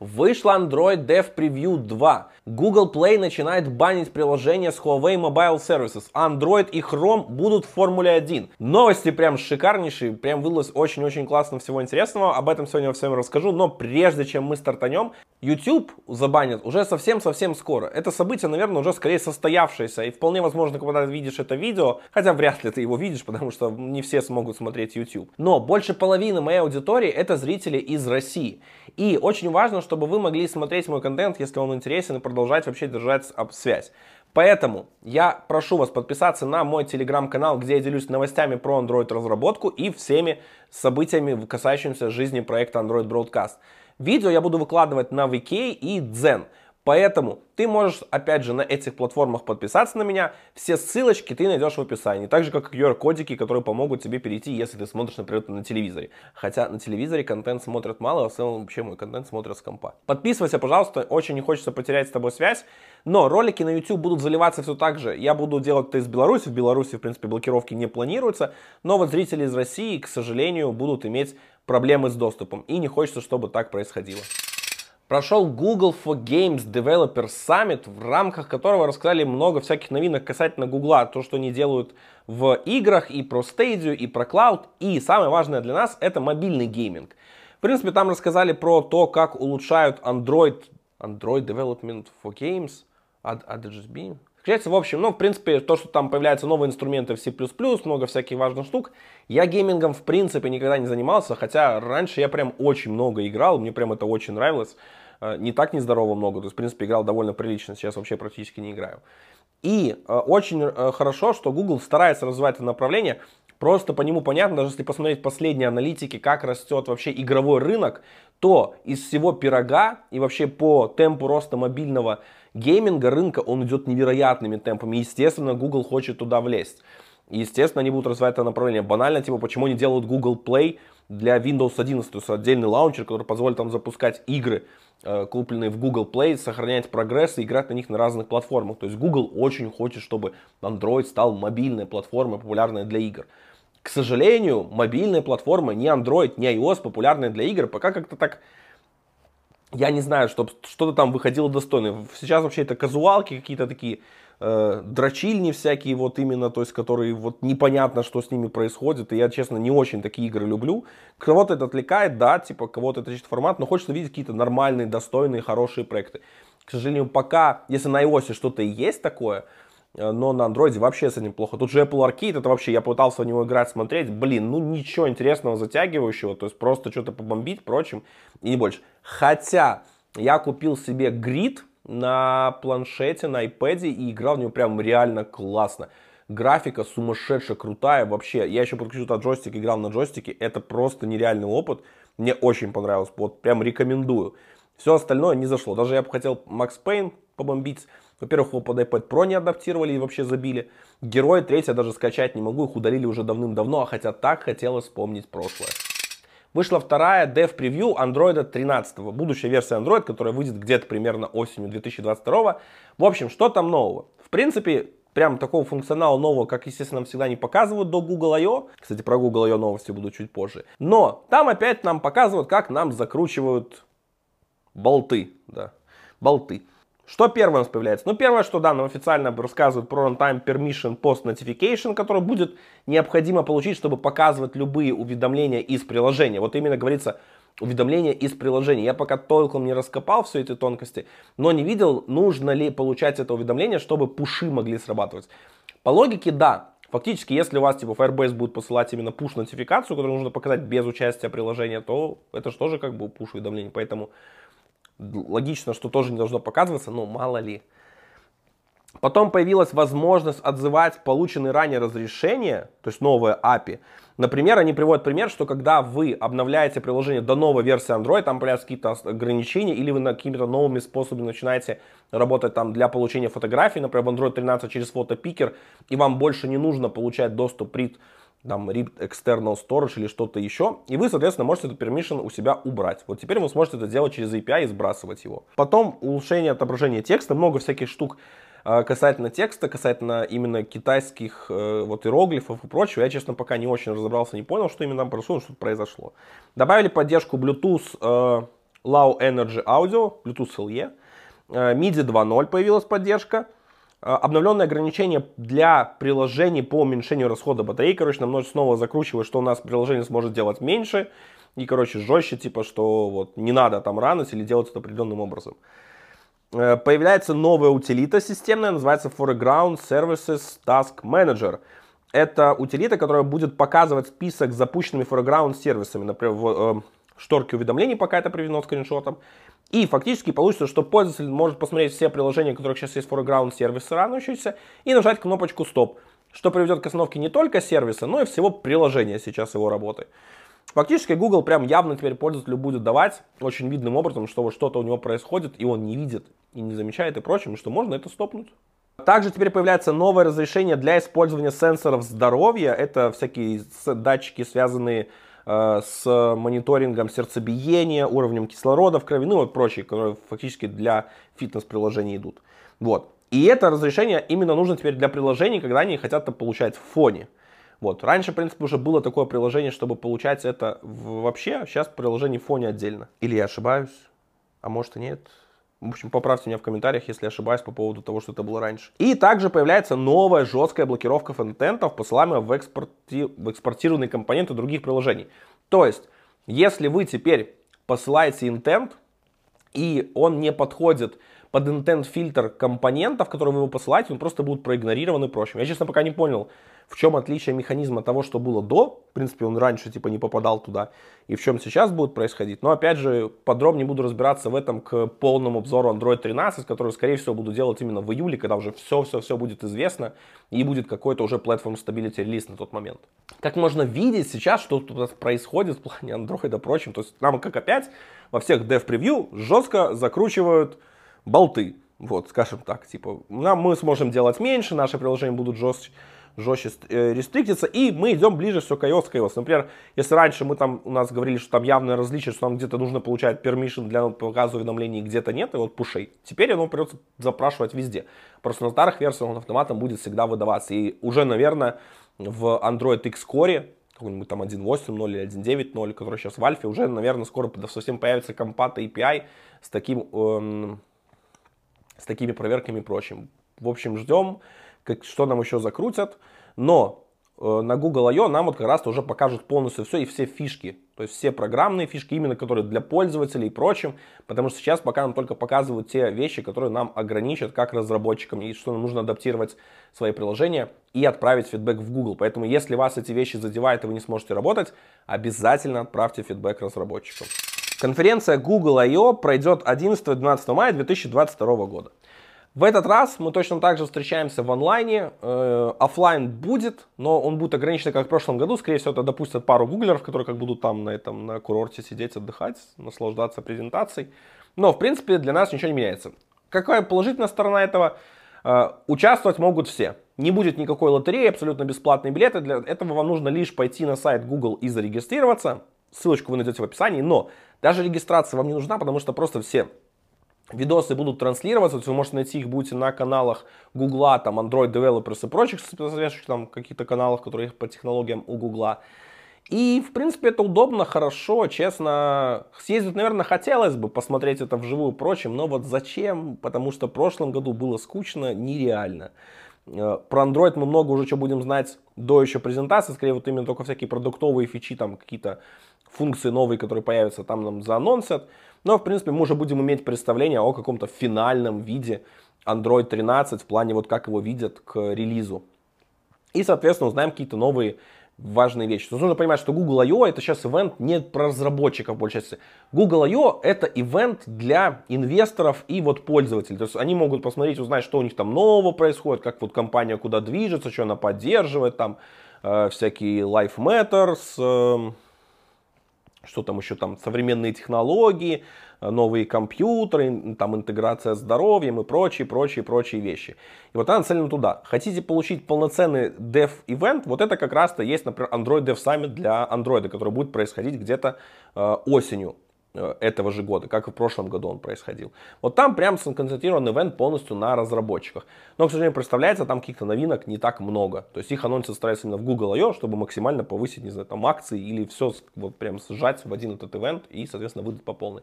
Вышла Android Dev Preview 2. Google Play начинает банить приложения с Huawei Mobile Services. Android и Chrome будут в Формуле 1. Новости прям шикарнейшие, прям вылилось очень-очень классно всего интересного. Об этом сегодня всем расскажу, но прежде чем мы стартанем, YouTube забанят уже совсем-совсем скоро. Это событие, наверное, уже скорее состоявшееся, и вполне возможно, когда ты видишь это видео, хотя вряд ли ты его видишь, потому что не все смогут смотреть YouTube. Но больше половины моей аудитории это зрители из России. И очень важно, чтобы вы могли смотреть мой контент, если он интересен, и продолжать вообще держать связь. Поэтому я прошу вас подписаться на мой телеграм-канал, где я делюсь новостями про Android разработку и всеми событиями, касающимися жизни проекта Android Broadcast. Видео я буду выкладывать на VK и Zen. Поэтому ты можешь, опять же, на этих платформах подписаться на меня. Все ссылочки ты найдешь в описании. Так же, как и QR-кодики, которые помогут тебе перейти, если ты смотришь, например, на телевизоре. Хотя на телевизоре контент смотрят мало, а в целом вообще мой контент смотрят с компа. Подписывайся, пожалуйста, очень не хочется потерять с тобой связь. Но ролики на YouTube будут заливаться все так же. Я буду делать это из Беларуси. В Беларуси, в принципе, блокировки не планируются. Но вот зрители из России, к сожалению, будут иметь проблемы с доступом. И не хочется, чтобы так происходило. Прошел Google for Games Developer Summit, в рамках которого рассказали много всяких новинок касательно Google, то, что они делают в играх, и про Stadia, и про Cloud, и самое важное для нас, это мобильный гейминг. В принципе, там рассказали про то, как улучшают Android, Android Development for Games, ADGSB, в общем, ну, в принципе, то, что там появляются новые инструменты в C++, много всяких важных штук. Я геймингом, в принципе, никогда не занимался, хотя раньше я прям очень много играл, мне прям это очень нравилось. Э, не так нездорово много, то есть, в принципе, играл довольно прилично, сейчас вообще практически не играю. И э, очень э, хорошо, что Google старается развивать это направление, просто по нему понятно, даже если посмотреть последние аналитики, как растет вообще игровой рынок, то из всего пирога и вообще по темпу роста мобильного гейминга рынка, он идет невероятными темпами. Естественно, Google хочет туда влезть. Естественно, они будут развивать это направление. Банально, типа, почему они делают Google Play для Windows 11, то есть отдельный лаунчер, который позволит там запускать игры Э, купленные в Google Play, сохранять прогресс и играть на них на разных платформах. То есть Google очень хочет, чтобы Android стал мобильной платформой, популярной для игр. К сожалению, мобильная платформа, ни Android, ни iOS, популярная для игр, пока как-то так я не знаю, чтобы что-то там выходило достойно. Сейчас вообще это казуалки какие-то такие, э, дрочильни всякие вот именно, то есть которые вот непонятно, что с ними происходит. И я, честно, не очень такие игры люблю. Кого-то это отвлекает, да, типа кого-то это ищет формат, но хочется видеть какие-то нормальные, достойные, хорошие проекты. К сожалению, пока, если на iOS что-то и есть такое, Э, но на андроиде вообще с этим плохо. Тут же Apple Arcade, это вообще, я пытался в него играть, смотреть, блин, ну ничего интересного, затягивающего, то есть просто что-то побомбить, прочим, и не больше. Хотя, я купил себе грид на планшете, на iPad и играл в него прям реально классно. Графика сумасшедшая, крутая вообще. Я еще подключил этот джойстик, играл на джойстике. Это просто нереальный опыт. Мне очень понравилось. Вот прям рекомендую. Все остальное не зашло. Даже я бы хотел Max Payne побомбить. Во-первых, его под iPad Pro не адаптировали и вообще забили. Героя третья даже скачать не могу, их удалили уже давным-давно, а хотя так хотелось вспомнить прошлое. Вышла вторая Dev Preview Android 13, будущая версия Android, которая выйдет где-то примерно осенью 2022. В общем, что там нового? В принципе, прям такого функционала нового, как, естественно, нам всегда не показывают до Google I.O. Кстати, про Google I.O. новости буду чуть позже. Но там опять нам показывают, как нам закручивают болты. Да, болты. Что первое у нас появляется? Ну, первое, что да, нам официально рассказывают про Runtime Permission Post Notification, который будет необходимо получить, чтобы показывать любые уведомления из приложения. Вот именно говорится уведомления из приложения. Я пока толком не раскопал все эти тонкости, но не видел, нужно ли получать это уведомление, чтобы пуши могли срабатывать. По логике, да. Фактически, если у вас типа Firebase будет посылать именно push-нотификацию, которую нужно показать без участия приложения, то это же тоже как бы push-уведомление. Поэтому логично, что тоже не должно показываться, но мало ли. Потом появилась возможность отзывать полученные ранее разрешения, то есть новое API. Например, они приводят пример, что когда вы обновляете приложение до новой версии Android, там появляются какие-то ограничения, или вы какими-то новыми способами начинаете работать там для получения фотографий, например, в Android 13 через фотопикер, и вам больше не нужно получать доступ при там RIP External Storage или что-то еще, и вы, соответственно, можете этот permission у себя убрать. Вот теперь вы сможете это делать через API и сбрасывать его. Потом улучшение отображения текста, много всяких штук э, касательно текста, касательно именно китайских э, вот иероглифов и прочего. Я, честно, пока не очень разобрался, не понял, что именно там происходит, что произошло. Добавили поддержку Bluetooth Low Energy Audio, Bluetooth LE, MIDI 2.0 появилась поддержка, обновленное ограничение для приложений по уменьшению расхода батареи. Короче, нам нужно снова закручивать, что у нас приложение сможет делать меньше и, короче, жестче, типа, что вот не надо там ранить или делать это определенным образом. Э, появляется новая утилита системная, называется Foreground Services Task Manager. Это утилита, которая будет показывать список с запущенными foreground сервисами, например, в шторке уведомлений, пока это приведено скриншотом. И фактически получится, что пользователь может посмотреть все приложения, у которых сейчас есть foreground сервисы ранующиеся, и нажать кнопочку стоп, что приведет к остановке не только сервиса, но и всего приложения сейчас его работы. Фактически Google прям явно теперь пользователю будет давать очень видным образом, что вот что-то у него происходит, и он не видит, и не замечает и прочим, что можно это стопнуть. Также теперь появляется новое разрешение для использования сенсоров здоровья. Это всякие датчики, связанные э, с мониторингом сердцебиения, уровнем кислорода в крови, ну и вот прочие, которые фактически для фитнес-приложений идут. Вот. И это разрешение именно нужно теперь для приложений, когда они хотят это получать в фоне. Вот. Раньше, в принципе, уже было такое приложение, чтобы получать это вообще, сейчас приложение в фоне отдельно. Или я ошибаюсь, а может и нет. В общем, поправьте меня в комментариях, если ошибаюсь по поводу того, что это было раньше. И также появляется новая жесткая блокировка фронтендов, посылаемая в, экспорти... в экспортированные компоненты других приложений. То есть, если вы теперь посылаете intent, и он не подходит под intent фильтр компонентов, которые вы его посылаете, он просто будут проигнорированы и прочим. Я, честно, пока не понял, в чем отличие механизма того, что было до. В принципе, он раньше типа не попадал туда. И в чем сейчас будет происходить. Но опять же, подробнее буду разбираться в этом к полному обзору Android 13, который, скорее всего, буду делать именно в июле, когда уже все-все-все будет известно и будет какой-то уже Platform Stability релиз на тот момент. Как можно видеть сейчас, что тут происходит в плане Android и прочим. То есть нам, как опять, во всех dev превью жестко закручивают болты. Вот, скажем так, типа, нам мы сможем делать меньше, наши приложения будут жестче жестче э, рестриктится, и мы идем ближе все к iOS, к iOS. Например, если раньше мы там, у нас говорили, что там явное различие, что нам где-то нужно получать permission для показа уведомлений, где-то нет, и вот пушей. Теперь оно придется запрашивать везде. Просто на старых версиях он автоматом будет всегда выдаваться. И уже, наверное, в Android X Core, какой-нибудь там 1.8.0 или 1.9.0, который сейчас в альфе, уже, наверное, скоро совсем появится компат API с таким... Эм, с такими проверками и прочим. В общем, ждем как, что нам еще закрутят. Но э, на Google I.O. нам вот как раз уже покажут полностью все и все фишки. То есть все программные фишки, именно которые для пользователей и прочим. Потому что сейчас пока нам только показывают те вещи, которые нам ограничат как разработчикам. И что нам нужно адаптировать свои приложения и отправить фидбэк в Google. Поэтому если вас эти вещи задевают и вы не сможете работать, обязательно отправьте фидбэк разработчикам. Конференция Google I.O. пройдет 11-12 мая 2022 года. В этот раз мы точно так же встречаемся в онлайне. Э, офлайн будет, но он будет ограничен, как в прошлом году. Скорее всего, это допустят пару гуглеров, которые как будут там на этом на курорте сидеть, отдыхать, наслаждаться презентацией. Но, в принципе, для нас ничего не меняется. Какая положительная сторона этого? Э, участвовать могут все. Не будет никакой лотереи, абсолютно бесплатные билеты. Для этого вам нужно лишь пойти на сайт Google и зарегистрироваться. Ссылочку вы найдете в описании. Но даже регистрация вам не нужна, потому что просто все видосы будут транслироваться, то есть вы можете найти их будете на каналах Гугла, там Android Developers и прочих соответствующих там каких-то каналах, которые по технологиям у Гугла. И, в принципе, это удобно, хорошо, честно. Съездить, наверное, хотелось бы посмотреть это вживую, прочим, но вот зачем? Потому что в прошлом году было скучно, нереально. Э, про Android мы много уже что будем знать до еще презентации, скорее вот именно только всякие продуктовые фичи, там какие-то функции новые, которые появятся, там нам заанонсят. Но, в принципе, мы уже будем иметь представление о каком-то финальном виде Android 13 в плане вот как его видят к релизу. И, соответственно, узнаем какие-то новые важные вещи. Есть нужно понимать, что Google I.O. это сейчас ивент не про разработчиков, большей части. Google I.O. это ивент для инвесторов и вот пользователей. То есть они могут посмотреть, узнать, что у них там нового происходит, как вот компания куда движется, что она поддерживает, там э, всякие Life Matters, э, что там еще там, современные технологии, э, новые компьютеры, там интеграция с здоровьем и прочие, прочие, прочие вещи. И вот она нацелена туда. Хотите получить полноценный dev event, вот это как раз-то есть, например, Android Dev Summit для Android, который будет происходить где-то э, осенью этого же года, как и в прошлом году он происходил. Вот там прям сконцентрирован ивент полностью на разработчиках. Но, к сожалению, представляется, там каких-то новинок не так много. То есть их анонсы стараются именно в Google I.O., чтобы максимально повысить, не знаю, там акции или все вот прям сжать в один этот ивент и, соответственно, выдать по полной.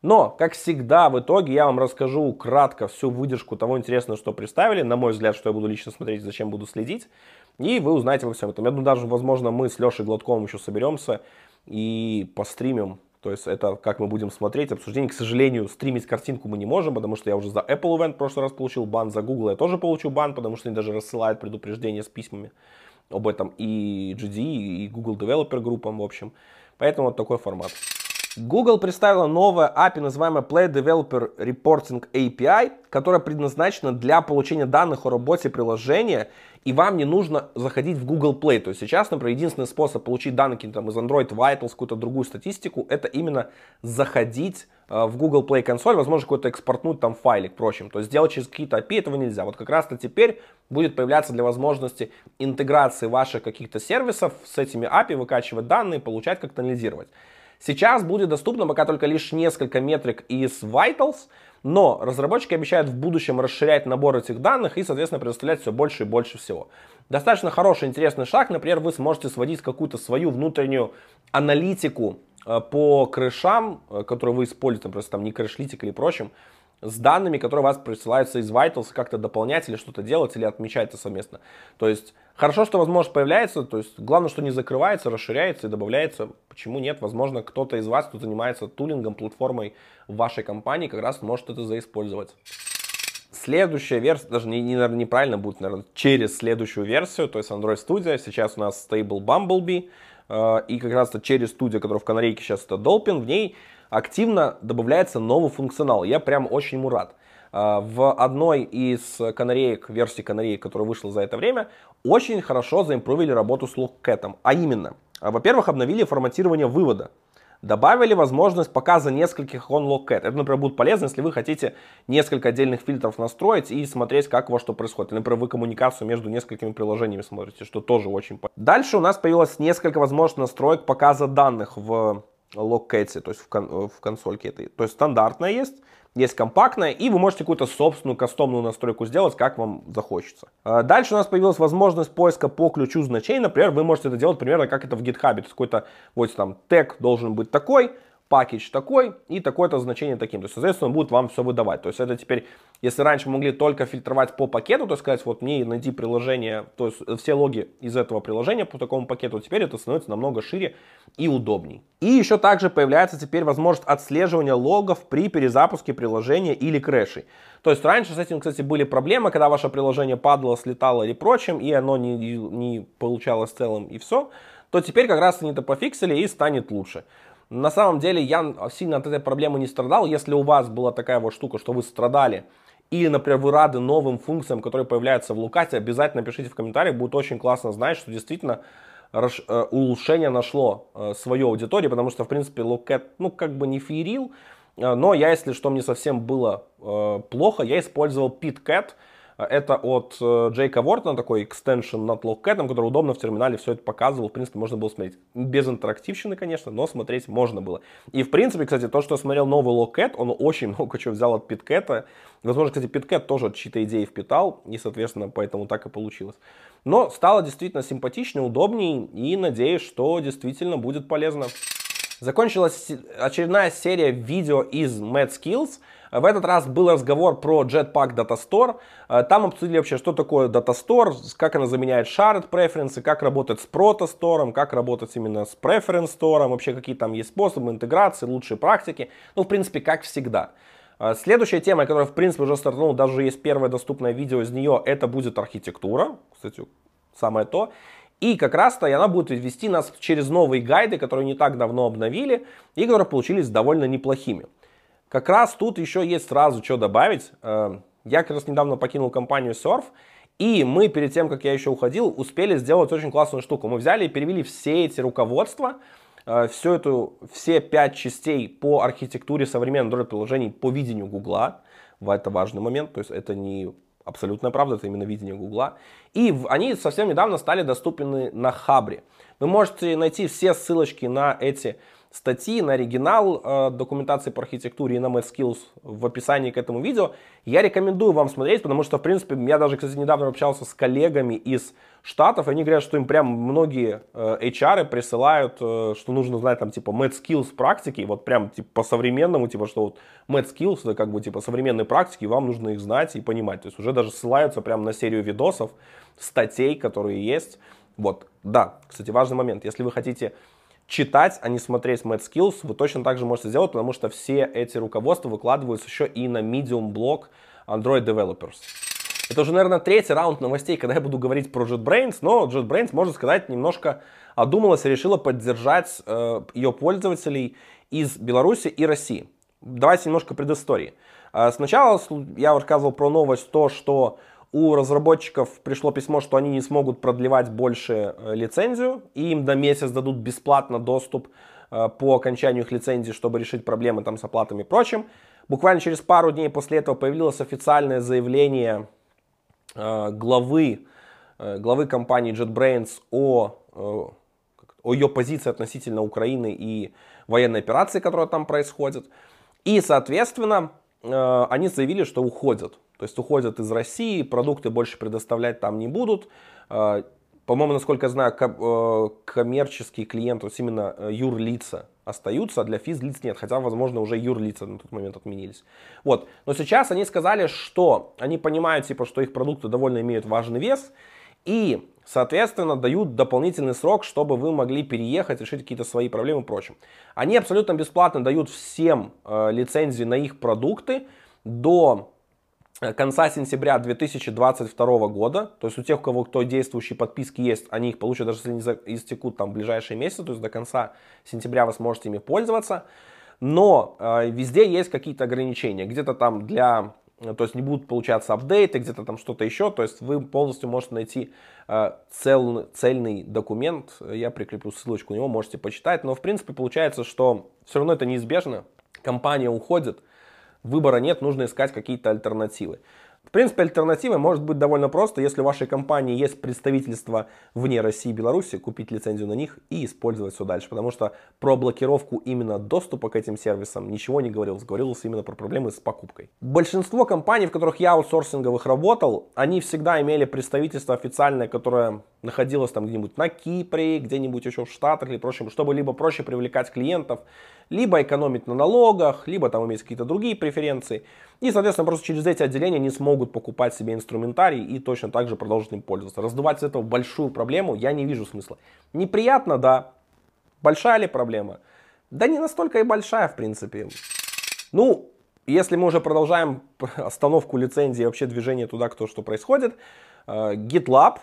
Но, как всегда, в итоге я вам расскажу кратко всю выдержку того интересного, что представили, на мой взгляд, что я буду лично смотреть, зачем буду следить, и вы узнаете во всем этом. Я думаю, даже, возможно, мы с Лешей Гладковым еще соберемся и постримим то есть это как мы будем смотреть обсуждение. К сожалению, стримить картинку мы не можем, потому что я уже за Apple Event в прошлый раз получил бан, за Google я тоже получу бан, потому что они даже рассылают предупреждения с письмами об этом и GDE, и Google Developer группам, в общем. Поэтому вот такой формат. Google представила новое API, называемое Play Developer Reporting API, которое предназначено для получения данных о работе приложения, и вам не нужно заходить в Google Play. То есть сейчас, например, единственный способ получить данные там, из Android Vitals, какую-то другую статистику, это именно заходить э, в Google Play консоль, возможно, какой-то экспортнуть там файлик, прочим. То есть сделать через какие-то API этого нельзя. Вот как раз-то теперь будет появляться для возможности интеграции ваших каких-то сервисов с этими API, выкачивать данные, получать, как-то анализировать. Сейчас будет доступно пока только лишь несколько метрик из Vitals, но разработчики обещают в будущем расширять набор этих данных и, соответственно, предоставлять все больше и больше всего. Достаточно хороший, интересный шаг. Например, вы сможете сводить какую-то свою внутреннюю аналитику э, по крышам, э, которые вы используете, просто там не крышлитик или прочим, с данными, которые у вас присылаются из Vitals, как-то дополнять или что-то делать, или отмечать это совместно. То есть хорошо, что возможность появляется, то есть главное, что не закрывается, расширяется и добавляется. Почему нет? Возможно, кто-то из вас, кто занимается тулингом, платформой в вашей компании, как раз может это заиспользовать. Следующая версия, даже не, не, наверное, неправильно будет, наверное, через следующую версию, то есть Android Studio. Сейчас у нас Stable Bumblebee, э, и как раз через студию, которая в канарейке сейчас это Dolphin, в ней активно добавляется новый функционал. Я прям очень ему рад. А, в одной из канареек, версии канареек, которая вышла за это время, очень хорошо заимпровили работу с локкетом. А именно, а, во-первых, обновили форматирование вывода. Добавили возможность показа нескольких on-locket. Это, например, будет полезно, если вы хотите несколько отдельных фильтров настроить и смотреть, как вас что происходит. например, вы коммуникацию между несколькими приложениями смотрите, что тоже очень полезно. Дальше у нас появилось несколько возможностей настроек показа данных в локкете, то есть в, кон в консольке этой. То есть стандартная есть, есть компактная, и вы можете какую-то собственную кастомную настройку сделать, как вам захочется. А дальше у нас появилась возможность поиска по ключу значений. Например, вы можете это делать примерно как это в GitHub. То есть какой-то вот там тег должен быть такой, пакетч такой и такое-то значение таким. То есть, соответственно, он будет вам все выдавать. То есть это теперь, если раньше мы могли только фильтровать по пакету, то сказать, вот мне найти приложение, то есть все логи из этого приложения по такому пакету, теперь это становится намного шире и удобней. И еще также появляется теперь возможность отслеживания логов при перезапуске приложения или крэшей. То есть раньше с этим, кстати, были проблемы, когда ваше приложение падало, слетало или прочим, и оно не, не получалось целым и все, то теперь как раз они это пофиксили и станет лучше. На самом деле я сильно от этой проблемы не страдал. Если у вас была такая вот штука, что вы страдали, или, например, вы рады новым функциям, которые появляются в Лукате, обязательно пишите в комментариях. Будет очень классно знать, что действительно э, улучшение нашло э, свою аудиторию, потому что, в принципе, Лукет, ну, как бы не феерил, э, но я, если что мне совсем было плохо, я использовал PitCat, это от э, Джейка Вортона, такой экстеншн над Logcat, который удобно в терминале все это показывал. В принципе, можно было смотреть. Без интерактивщины, конечно, но смотреть можно было. И, в принципе, кстати, то, что я смотрел новый Logcat, он очень много чего взял от PitCat. Возможно, кстати, PitCat тоже чьи-то идеи впитал, и, соответственно, поэтому так и получилось. Но стало действительно симпатичнее, удобнее, и надеюсь, что действительно будет полезно. Закончилась очередная серия видео из Mad Skills. В этот раз был разговор про Jetpack Data Store. Там обсудили вообще, что такое Data Store, как она заменяет Shared Preference, как работать с Proto Store, как работать именно с Preference Store, вообще какие там есть способы интеграции, лучшие практики. Ну, в принципе, как всегда. Следующая тема, которая, в принципе, уже стартанула, даже есть первое доступное видео из нее, это будет архитектура. Кстати, самое то. И как раз-то она будет вести нас через новые гайды, которые не так давно обновили и которые получились довольно неплохими. Как раз тут еще есть сразу что добавить. Э, я как раз недавно покинул компанию Surf, и мы перед тем, как я еще уходил, успели сделать очень классную штуку. Мы взяли и перевели все эти руководства, э, всю эту, все пять частей по архитектуре современных Android-приложений по видению Гугла. Это важный момент, то есть это не абсолютная правда, это именно видение Гугла. И они совсем недавно стали доступны на Хабре. Вы можете найти все ссылочки на эти статьи на оригинал э, документации по архитектуре и на MathSkills в описании к этому видео. Я рекомендую вам смотреть, потому что, в принципе, я даже, кстати, недавно общался с коллегами из Штатов, и они говорят, что им прям многие э, HR присылают, э, что нужно знать там типа MathSkills практики, вот прям типа по-современному, типа что вот MathSkills это как бы типа современные практики, вам нужно их знать и понимать. То есть уже даже ссылаются прям на серию видосов, статей, которые есть. Вот, да, кстати, важный момент. Если вы хотите читать, а не смотреть MathSkills, вы точно так же можете сделать, потому что все эти руководства выкладываются еще и на Medium блог Android Developers. Это уже, наверное, третий раунд новостей, когда я буду говорить про JetBrains, но JetBrains, можно сказать, немножко одумалась и решила поддержать э, ее пользователей из Беларуси и России. Давайте немножко предыстории. Э, сначала я рассказывал про новость, то, что у разработчиков пришло письмо, что они не смогут продлевать больше э, лицензию, и им до месяц дадут бесплатно доступ э, по окончанию их лицензии, чтобы решить проблемы там с оплатами и прочим. Буквально через пару дней после этого появилось официальное заявление э, главы, главы компании JetBrains о, о ее позиции относительно Украины и военной операции, которая там происходит. И, соответственно, они заявили, что уходят то есть уходят из России, продукты больше предоставлять там не будут. А, по-моему, насколько я знаю, э, коммерческие клиенты, то есть именно э, юрлица остаются, а для физлиц нет. Хотя, возможно, уже юрлица на тот момент отменились. Вот. Но сейчас они сказали, что они понимают, типа, что их продукты довольно имеют важный вес. И, соответственно, дают дополнительный срок, чтобы вы могли переехать, решить какие-то свои проблемы и прочим. Они абсолютно бесплатно дают всем э, лицензии на их продукты до конца сентября 2022 года, то есть у тех, у кого кто действующие подписки есть, они их получат даже если не истекут там в ближайшие месяцы, то есть до конца сентября вы сможете ими пользоваться. Но э, везде есть какие-то ограничения. Где-то там для, э, то есть не будут получаться апдейты, где-то там что-то еще. То есть вы полностью можете найти э, цел, цельный документ. Я прикреплю ссылочку на него, можете почитать. Но в принципе получается, что все равно это неизбежно. Компания уходит, выбора нет, нужно искать какие-то альтернативы. В принципе, альтернатива может быть довольно просто. Если в вашей компании есть представительство вне России и Беларуси, купить лицензию на них и использовать все дальше. Потому что про блокировку именно доступа к этим сервисам ничего не говорилось. Говорилось именно про проблемы с покупкой. Большинство компаний, в которых я аутсорсинговых работал, они всегда имели представительство официальное, которое находилось там где-нибудь на Кипре, где-нибудь еще в Штатах или прочим, чтобы либо проще привлекать клиентов, либо экономить на налогах, либо там иметь какие-то другие преференции. И, соответственно, просто через эти отделения не смогут покупать себе инструментарий и точно так же продолжить им пользоваться. Раздувать с этого большую проблему я не вижу смысла. Неприятно, да. Большая ли проблема? Да не настолько и большая, в принципе. Ну, если мы уже продолжаем остановку лицензии и вообще движение туда, кто что происходит, э, GitLab,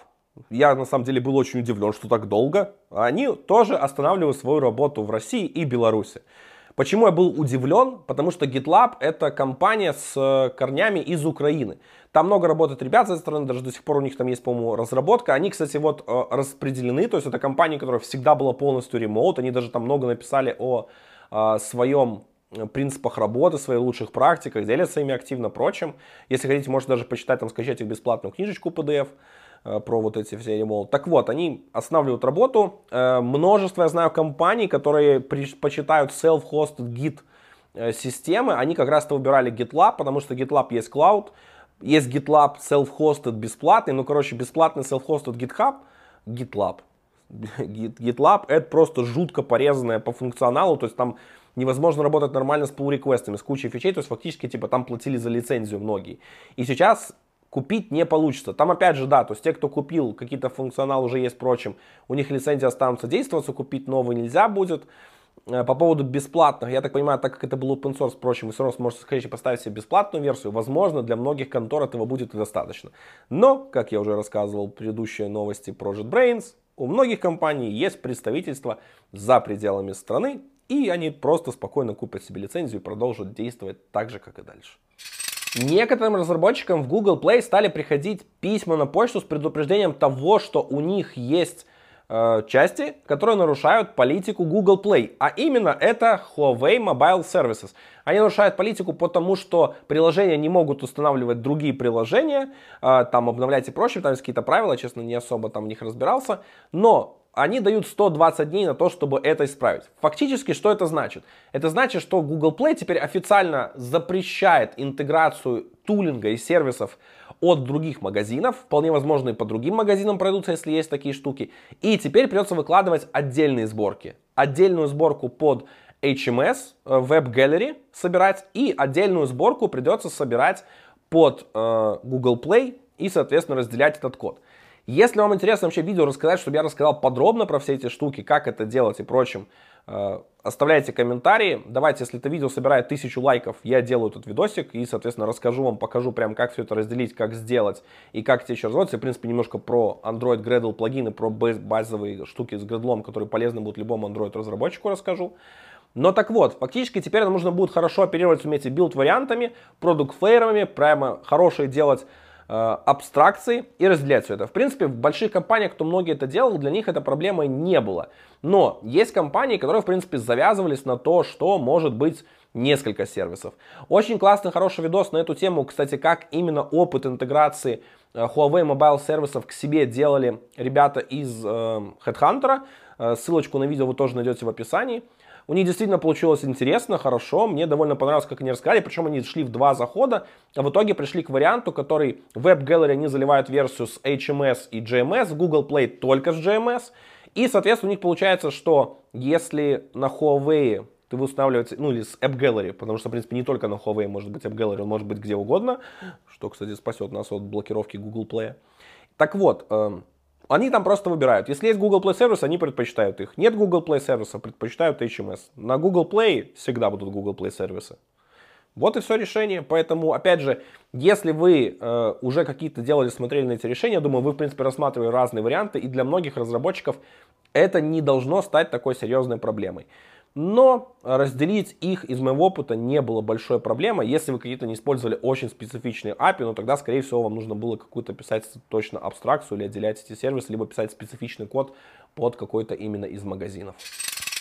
я на самом деле был очень удивлен, что так долго, они тоже останавливают свою работу в России и Беларуси. Почему я был удивлен? Потому что GitLab это компания с э, корнями из Украины. Там много работает ребят с этой стороны, даже до сих пор у них там есть, по-моему, разработка. Они, кстати, вот э, распределены, то есть это компания, которая всегда была полностью ремоут. Они даже там много написали о, о своем э, принципах работы, своих лучших практиках, делятся ими активно, прочим. Если хотите, можете даже почитать, там, скачать их бесплатную книжечку PDF. Э, про вот эти все ремоут. Так вот, они останавливают работу. Э, множество, я знаю, компаний, которые предпочитают self-hosted Git э, системы, они как раз-то выбирали GitLab, потому что GitLab есть cloud, есть GitLab self-hosted бесплатный, ну, короче, бесплатный self-hosted GitHub, GitLab. GitLab это просто жутко порезанное по функционалу, то есть там невозможно работать нормально с pull реквестами с кучей фичей, то есть фактически типа там платили за лицензию многие. И сейчас купить не получится. Там опять же, да, то есть те, кто купил, какие-то функционал уже есть, прочим, у них лицензия останутся действоваться, купить новый нельзя будет. Э, по поводу бесплатных, я так понимаю, так как это был open source, впрочем, вы все равно сможете, скорее поставить себе бесплатную версию. Возможно, для многих контор этого будет достаточно. Но, как я уже рассказывал в предыдущей новости про JetBrains, у многих компаний есть представительство за пределами страны, и они просто спокойно купят себе лицензию и продолжат действовать так же, как и дальше. Некоторым разработчикам в Google Play стали приходить письма на почту с предупреждением того, что у них есть э, части, которые нарушают политику Google Play. А именно это Huawei Mobile Services. Они нарушают политику потому, что приложения не могут устанавливать другие приложения, э, там обновлять и прочее, там есть какие-то правила, честно, не особо там в них разбирался. Но они дают 120 дней на то, чтобы это исправить. Фактически, что это значит? Это значит, что Google Play теперь официально запрещает интеграцию тулинга и сервисов от других магазинов. Вполне возможно и по другим магазинам пройдутся, если есть такие штуки. И теперь придется выкладывать отдельные сборки. Отдельную сборку под HMS, э, Web Gallery собирать и отдельную сборку придется собирать под э, Google Play и, соответственно, разделять этот код. Если вам интересно вообще видео рассказать, чтобы я рассказал подробно про все эти штуки, как это делать и прочим, э, оставляйте комментарии. Давайте, если это видео собирает тысячу лайков, я делаю этот видосик и, соответственно, расскажу вам, покажу прям, как все это разделить, как сделать и как это еще разводится. И, в принципе, немножко про Android Gradle плагины, про базовые штуки с Gradle, которые полезны будут любому Android разработчику расскажу. Но так вот, фактически теперь нам нужно будет хорошо оперировать уметь билд-вариантами, продукт-флейерами, прямо хорошие делать абстракции и разделять все это. В принципе, в больших компаниях, кто многие это делал, для них эта проблема не было. Но есть компании, которые, в принципе, завязывались на то, что может быть несколько сервисов. Очень классный, хороший видос на эту тему, кстати, как именно опыт интеграции э, Huawei Mobile сервисов к себе делали ребята из э, Headhunter. Э, ссылочку на видео вы тоже найдете в описании. У них действительно получилось интересно, хорошо. Мне довольно понравилось, как они рассказали. Причем они шли в два захода, а в итоге пришли к варианту, который в Web Gallery они заливают версию с HMS и GMS, в Google Play только с GMS. И, соответственно, у них получается, что если на Huawei ты устанавливаете, ну или с App Gallery, потому что, в принципе, не только на Huawei может быть App Gallery, он может быть где угодно, что, кстати, спасет нас от блокировки Google Play. Так вот, эм, они там просто выбирают. Если есть Google Play сервис, они предпочитают их. Нет Google Play сервиса, предпочитают HMS. На Google Play всегда будут Google Play сервисы. Вот и все решение. Поэтому, опять же, если вы э, уже какие-то делали, смотрели на эти решения, думаю, вы, в принципе, рассматривали разные варианты, и для многих разработчиков это не должно стать такой серьезной проблемой. Но разделить их из моего опыта не было большой проблемой. Если вы какие-то не использовали очень специфичные API, ну тогда, скорее всего, вам нужно было какую-то писать точно абстракцию или отделять эти сервисы, либо писать специфичный код под какой-то именно из магазинов.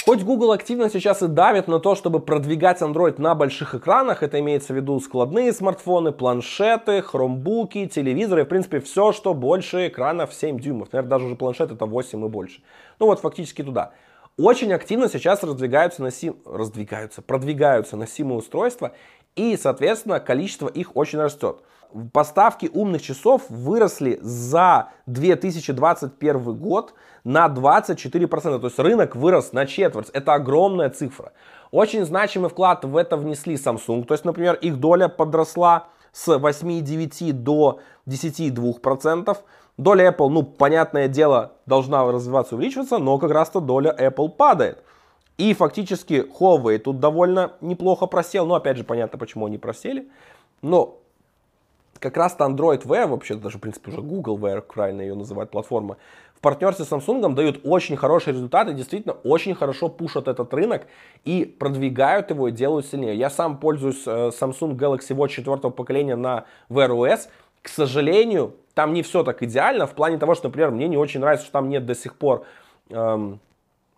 Хоть Google активно сейчас и давит на то, чтобы продвигать Android на больших экранах, это имеется в виду складные смартфоны, планшеты, хромбуки, телевизоры, в принципе, все, что больше экранов 7 дюймов. Наверное, даже уже планшет это 8 и больше. Ну вот, фактически туда. Очень активно сейчас раздвигаются, носим... раздвигаются, продвигаются носимые устройства, и, соответственно, количество их очень растет. Поставки умных часов выросли за 2021 год на 24%. То есть рынок вырос на четверть. Это огромная цифра. Очень значимый вклад в это внесли Samsung. То есть, например, их доля подросла с 8,9 до 10,2%. Доля Apple, ну, понятное дело, должна развиваться, увеличиваться, но как раз-то доля Apple падает. И фактически Huawei тут довольно неплохо просел. Ну, опять же, понятно, почему они просели. Но как раз-то Android Wear, вообще даже, в принципе, уже Google Wear, правильно ее называть, платформа, в партнерстве с Samsung дают очень хорошие результаты, действительно очень хорошо пушат этот рынок и продвигают его и делают сильнее. Я сам пользуюсь э, Samsung Galaxy Watch 4 поколения на Wear OS. К сожалению, там не все так идеально, в плане того, что, например, мне не очень нравится, что там нет до сих пор эм,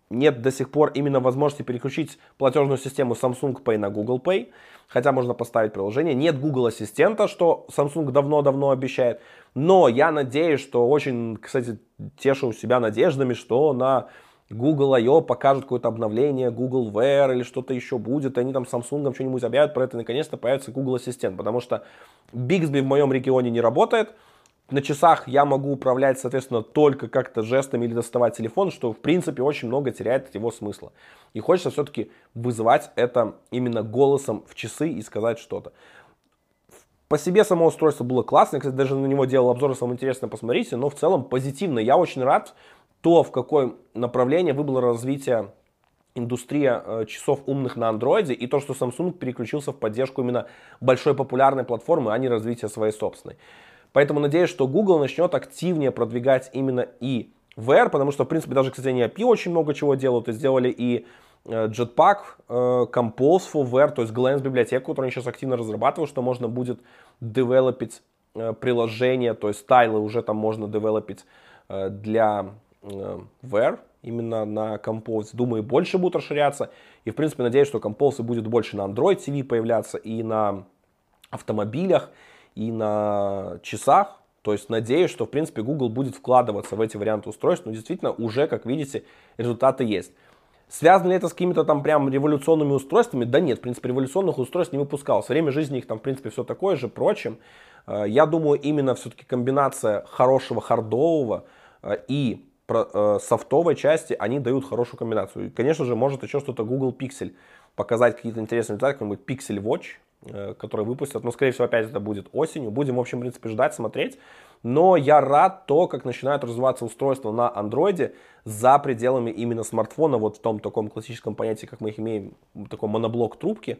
нет до сих пор именно возможности переключить платежную систему Samsung Pay на Google Pay, хотя можно поставить приложение. Нет Google Ассистента, что Samsung давно-давно обещает. Но я надеюсь, что очень, кстати, тешу себя надеждами, что на Google I.O. покажут какое-то обновление, Google Wear или что-то еще будет, и они там Samsung что-нибудь объявят про это, наконец-то появится Google Ассистент, потому что Bixby в моем регионе не работает, на часах я могу управлять, соответственно, только как-то жестами или доставать телефон, что, в принципе, очень много теряет от его смысла. И хочется все-таки вызывать это именно голосом в часы и сказать что-то. По себе само устройство было классное, кстати, даже на него делал обзор, если вам интересно, посмотрите, но в целом позитивно. Я очень рад то, в какое направление выбрало развитие индустрия э, часов умных на андроиде и то, что Samsung переключился в поддержку именно большой популярной платформы, а не развития своей собственной. Поэтому надеюсь, что Google начнет активнее продвигать именно и VR, потому что, в принципе, даже, кстати, они API очень много чего делают. И сделали и э, Jetpack, э, Compose for VR, то есть Glance библиотеку, которую они сейчас активно разрабатывают, что можно будет девелопить приложение, то есть стайлы уже там можно девелопить для VR, именно на Compose. Думаю, больше будут расширяться. И, в принципе, надеюсь, что Compose будет больше на Android TV появляться и на автомобилях, и на часах. То есть надеюсь, что в принципе Google будет вкладываться в эти варианты устройств, но действительно уже, как видите, результаты есть. Связано ли это с какими-то там прям революционными устройствами? Да нет, в принципе, революционных устройств не выпускалось. Время жизни их там, в принципе, все такое же. Впрочем, э, я думаю, именно все-таки комбинация хорошего хардового э, и э, софтовой части, они дают хорошую комбинацию. И, конечно же, может еще что-то Google Pixel показать какие-то интересные результаты, какой-нибудь Pixel Watch, который выпустят. Но, скорее всего, опять это будет осенью. Будем, в общем, в принципе, ждать, смотреть. Но я рад то, как начинают развиваться устройства на андроиде за пределами именно смартфона, вот в том таком классическом понятии, как мы их имеем, такой моноблок трубки.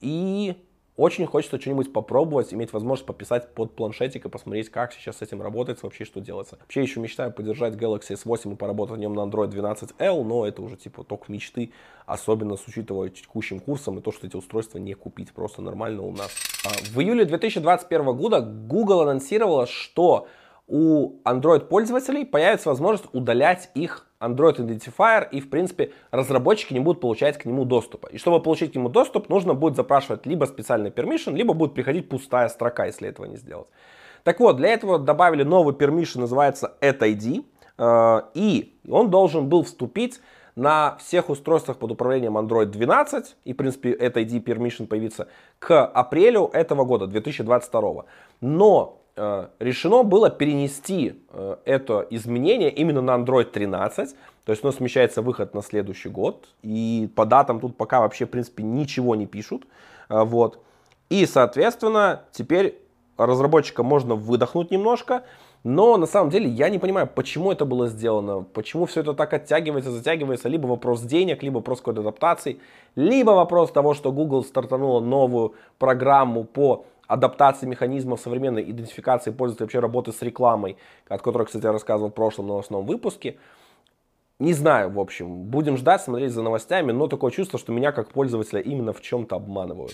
И очень хочется что-нибудь попробовать, иметь возможность пописать под планшетик и посмотреть, как сейчас с этим работает, вообще что делается. Вообще еще мечтаю поддержать Galaxy S8 и поработать на нем на Android 12L, но это уже типа только мечты, особенно с учитывая текущим курсом и то, что эти устройства не купить просто нормально у нас. А, в июле 2021 года Google анонсировала, что у Android пользователей появится возможность удалять их Android Identifier, и, в принципе, разработчики не будут получать к нему доступа. И чтобы получить к нему доступ, нужно будет запрашивать либо специальный permission, либо будет приходить пустая строка, если этого не сделать. Так вот, для этого добавили новый permission, называется AddID, э, и он должен был вступить на всех устройствах под управлением Android 12, и, в принципе, AddID permission появится к апрелю этого года, 2022. Но решено было перенести э, это изменение именно на Android 13. То есть у нас смещается выход на следующий год. И по датам тут пока вообще, в принципе, ничего не пишут. Э, вот. И, соответственно, теперь разработчикам можно выдохнуть немножко. Но на самом деле я не понимаю, почему это было сделано, почему все это так оттягивается, затягивается. Либо вопрос денег, либо вопрос какой-то адаптации, либо вопрос того, что Google стартанула новую программу по адаптации механизмов современной идентификации пользователя, вообще работы с рекламой, от которой, кстати, я рассказывал в прошлом новостном выпуске. Не знаю, в общем, будем ждать, смотреть за новостями, но такое чувство, что меня как пользователя именно в чем-то обманывают.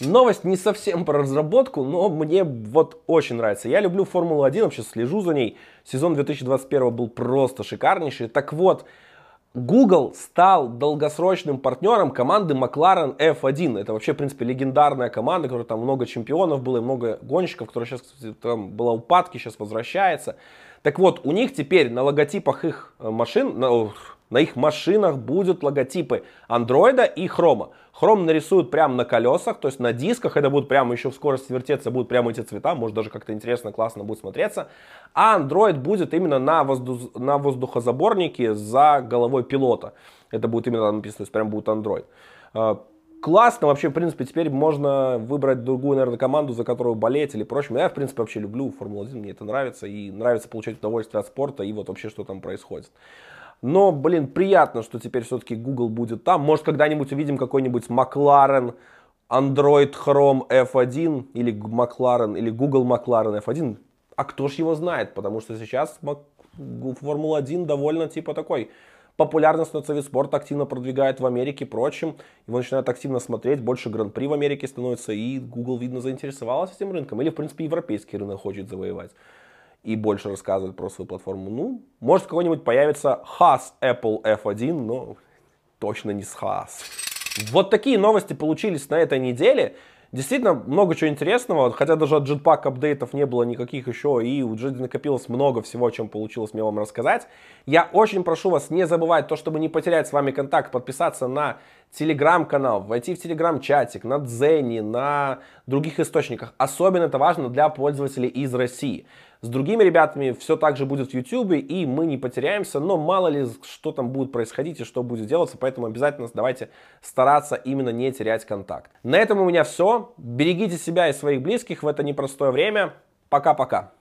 Новость не совсем про разработку, но мне вот очень нравится. Я люблю Формулу-1, вообще слежу за ней. Сезон 2021 был просто шикарнейший. Так вот, Google стал долгосрочным партнером команды McLaren F1. Это вообще, в принципе, легендарная команда, которая там много чемпионов было, и много гонщиков, которые сейчас, кстати, там была упадки, сейчас возвращается. Так вот, у них теперь на логотипах их э, машин, на, на их машинах будут логотипы Андроида и Хрома. Хром нарисуют прямо на колесах, то есть на дисках, это будут прямо еще в скорости вертеться, будут прямо эти цвета, может даже как-то интересно, классно будет смотреться. А Android будет именно на, воздух, на воздухозаборнике за головой пилота. Это будет именно написано, то есть прям будет Android. А, классно, вообще, в принципе, теперь можно выбрать другую, наверное, команду, за которую болеть или прочим. Я, в принципе, вообще люблю Формулу-1, мне это нравится, и нравится получать удовольствие от спорта, и вот вообще, что там происходит. Но, блин, приятно, что теперь все-таки Google будет там. Может, когда-нибудь увидим какой-нибудь McLaren Android Chrome F1 или McLaren, или Google McLaren F1. А кто ж его знает? Потому что сейчас Формула-1 довольно типа такой популярность на вид спорта активно продвигает в Америке прочим. Его начинают активно смотреть, больше гран-при в Америке становится, и Google, видно, заинтересовалась этим рынком. Или, в принципе, европейский рынок хочет завоевать и больше рассказывать про свою платформу. Ну, может, какой-нибудь появится Haas Apple F1, но точно не с Haas. Вот такие новости получились на этой неделе. Действительно, много чего интересного, хотя даже от Jetpack апдейтов не было никаких еще, и у Джеди накопилось много всего, о чем получилось мне вам рассказать. Я очень прошу вас не забывать то, чтобы не потерять с вами контакт, подписаться на телеграм-канал, войти в телеграм-чатик, на Дзене, на других источниках. Особенно это важно для пользователей из России. С другими ребятами все так же будет в YouTube, и мы не потеряемся, но мало ли, что там будет происходить и что будет делаться, поэтому обязательно давайте стараться именно не терять контакт. На этом у меня все. Берегите себя и своих близких в это непростое время. Пока-пока.